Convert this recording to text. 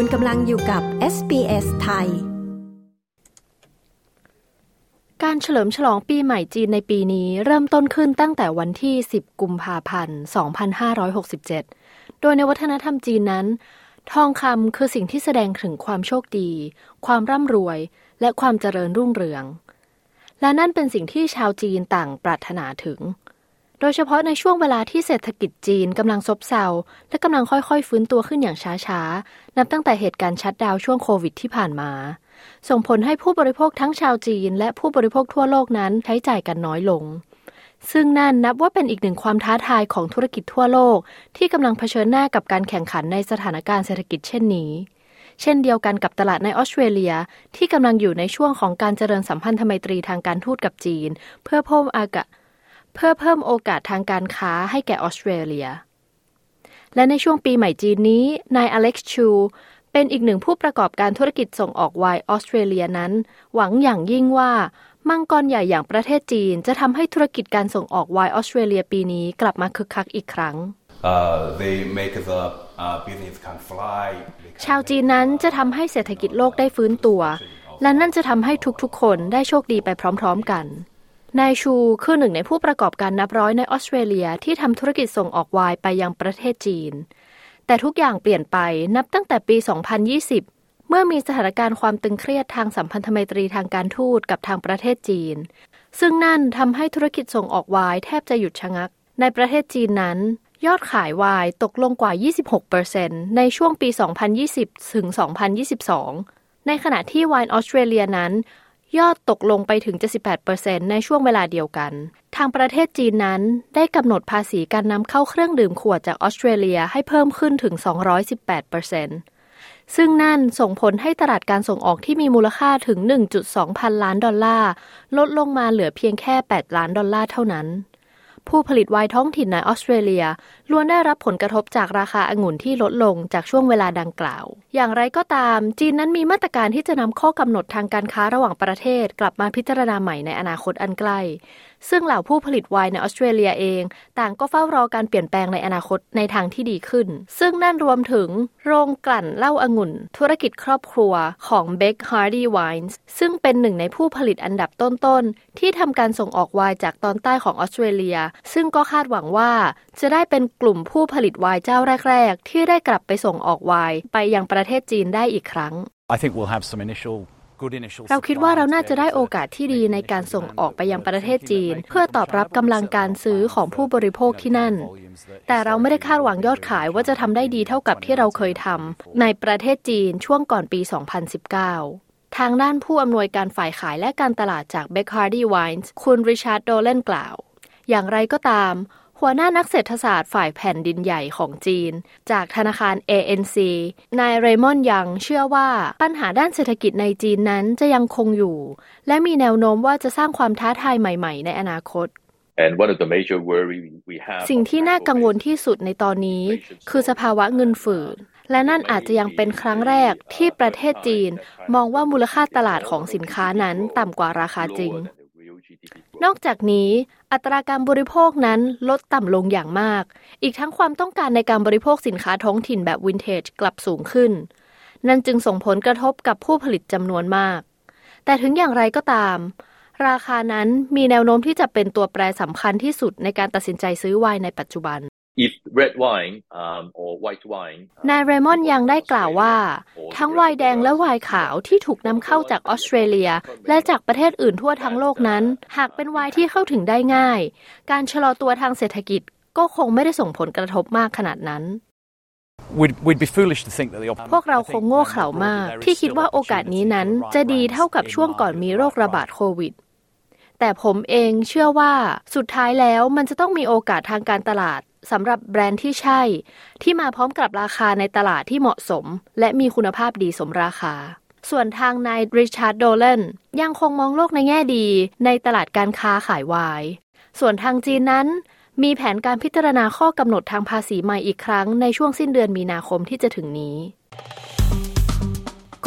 คุณกำลังอยู่กับ SBS ไทย การเฉลิมฉลองปีใหม่จีนในปีนี้เริ่มต้นขึ้นตั้งแต่วันที่ 10 กุมภาพันธ์ 2567 โดยในวัฒนธรรมจีนนั้น ทองคำคือสิ่งที่แสดงถึงความโชคดี ความร่ำรวย และความเจริญรุ่งเรือง และนั่นเป็นสิ่งที่ชาวจีนต่างปรารถนาถึง โดยเฉพาะในช่วงเวลาที่เศรษฐกิจจีนกำลังซบเซาและกำลังค่อยๆ ฟื้นตัวขึ้นอย่างช้าๆ นับตั้งแต่เหตุการณ์ชัดดาวช่วงโควิดที่ผ่านมา ส่งผลให้ผู้บริโภคทั้งชาวจีน และผู้บริโภคทั่วโลกนั้นใช้จ่ายกันน้อยลง ซึ่งนั่นนับว่าเป็นอีกหนึ่งความท้าทายของธุรกิจทั่วโลก ที่กำลังเผชิญหน้ากับการแข่งขันในสถานการณ์เศรษฐกิจเช่นนี้เช่นเดียวกันกับตลาดในออสเตรเลียที่กำลังอยู่ในช่วงของการเจริญสัมพันธไมตรีทางการทูตกับจีน เพื่อเพิ่มอากาศ เพื่อเพิ่มโอกาสทางการค้าให้แก่ออสเตรเลีย และในช่วงปีใหม่จีนนี้ นายอเล็กซ์ชู เป็นอีกหนึ่งผู้ประกอบการธุรกิจส่งออกไวน์ออสเตรเลียนั้น หวังอย่างยิ่งว่ามังกรใหญ่อย่างประเทศจีน จะทำให้ธุรกิจการส่งออกไวน์ออสเตรเลียปีนี้กลับมาคึกคักอีกครั้ง uh, make the, uh, business can fly ชาวจีนนั้นจะทำให้เศรษฐกิจโลกได้ฟื้นตัว และนั่นจะทำให้ทุกๆคนได้โชคดีไปพร้อมๆกัน นายชูคือหนึ่งในผู้ประกอบการนับร้อยในออสเตรเลียที่ทำธุรกิจส่งออกไวน์ไปยังประเทศจีน แต่ทุกอย่างเปลี่ยนไปนับตั้งแต่ปี 2020 เมื่อมีสถานการณ์ความตึงเครียดทางสัมพันธไมตรีทางการทูตกับทางประเทศจีน ซึ่งนั่นทำให้ธุรกิจส่งออกไวน์แทบจะหยุดชะงัก ในประเทศจีนนั้น ยอดขายไวน์ตกลงกว่า 26%ในช่วงปี 2020 ถึง 2022 ในขณะที่ไวน์ออสเตรเลียนั้น ยอดตกลงไปถึง 78%ในช่วงเวลาเดียวกัน ทางประเทศจีนนั้นได้กำหนดภาษีการนำเข้าเครื่องดื่มขวดจากออสเตรเลียให้เพิ่มขึ้นถึง 218%ซึ่งนั่นส่งผลให้ตลาดการส่งออกที่มีมูลค่าถึง 1.2 พันล้านดอลลาร์ ลดลงมาเหลือเพียงแค่ 8 ล้านดอลลาร์เท่านั้น ผู้ผลิตไวน์ท้องถิ่นในออสเตรเลียล้วนได้รับผลกระทบจากราคาองุ่นที่ลดลงจากช่วงเวลาดังกล่าว อย่างไรก็ตาม จีนนั้นมีมาตรการที่จะนำข้อกำหนดทางการค้าระหว่างประเทศ กลับมาพิจารณาใหม่ในอนาคตอันใกล้ซึ่งเหล่าผู้ผลิตไวน์ในออสเตรเลียเอง ต่างก็เฝ้ารอการเปลี่ยนแปลงในอนาคตในทางที่ดีขึ้น ซึ่งนั่นรวมถึงโรงกลั่นเหล้าอางุ่น ธุรกิจครอบครัวของ Beck Hardy Wines ซึ่งเป็นหนึ่งในผู้ผลิตอันดับต้นๆ ที่ทำการส่งออกไวน์จากตอนใต้ของออสเตรเลีย ซึ่งก็คาดหวังว่าจะได้เป็นกลุ่มผู้ผลิตไวน์เจ้าแรก ๆ ที่ได้กลับไปส่งออกไวน์ไปยังประเทศจีนได้อีกครั้ง I think we'll have some initial เราคิดว่าเราน่าจะได้โอกาสที่ดีในการส่งออกไปยังประเทศจีน เพื่อตอบรับกำลังการซื้อของผู้บริโภคที่นั่น แต่เราไม่ได้คาดหวังยอดขายว่าจะทำได้ดีเท่ากับที่เราเคยทำในประเทศจีนช่วงก่อนปี 2019ทางด้านผู้อำนวยการฝ่ายขายและการตลาดจาก Bacardi Wines คุณริชาร์ดโดเลนกล่าว อย่างไรก็ตาม หัวหน้านักเศรษฐศาสตร์ฝ่ายแผ่นดินใหญ่ของจีน จากธนาคาร ANC นายเรมอนยังเชื่อว่าปัญหาด้านเศรษฐกิจในจีนนั้นจะยังคงอยู่ และมีแนวโน้มว่าจะสร้างความท้าทายใหม่ๆ ในอนาคต สิ่งที่น่ากังวลที่สุดในตอนนี้ คือสภาวะเงินฝืดและนั่นอาจจะยังเป็นครั้งแรกที่ประเทศจีนมองว่ามูลค่าตลาดของสินค้านั้นต่ำกว่าราคาจริง นอกจากนี้ อัตราการบริโภคนั้นลดต่ำลงอย่างมาก อีกทั้งความต้องการในการบริโภคสินค้าท้องถิ่นแบบวินเทจกลับสูงขึ้น นั่นจึงส่งผลกระทบกับผู้ผลิตจำนวนมาก แต่ถึงอย่างไรก็ตาม ราคานั้นมีแนวโน้มที่จะเป็นตัวแปรสำคัญที่สุดในการตัดสินใจซื้อไวน์ในปัจจุบัน if red wine um, or white wine นายเรมอนยังได้กล่าวว่า ทั้งไวน์แดงและไวน์ขาวที่ถูกนำเข้าจากออสเตรเลีย และจากประเทศอื่นทั่วทั้งโลกนั้น หากเป็นไวน์ที่เข้าถึงได้ง่าย การชะลอตัวทางเศรษฐกิจก็คงไม่ได้ส่งผลกระทบมากขนาดนั้นพวกเราคงโง่เขลามาก ที่คิดว่าโอกาสนี้นั้นจะดีเท่ากับช่วงก่อนมีโรคระบาดโควิด แต่ผมเองเชื่อว่าสุดท้ายแล้วมันจะต้องมีโอกาสทางการตลาดสำหรับแบรนด์ที่ใช่ ที่มาพร้อมกับราคาในตลาดที่เหมาะสม และมีคุณภาพดีสมราคา ส่วนทางนายริชาร์ดโดเลนยังคงมองโลกในแง่ดีในตลาดการค้าขายวาย ส่วนทางจีนนั้น มีแผนการพิจารณาข้อกำหนดทางภาษีใหม่อีกครั้งในช่วงสิ้นเดือนมีนาคมที่จะถึงนี้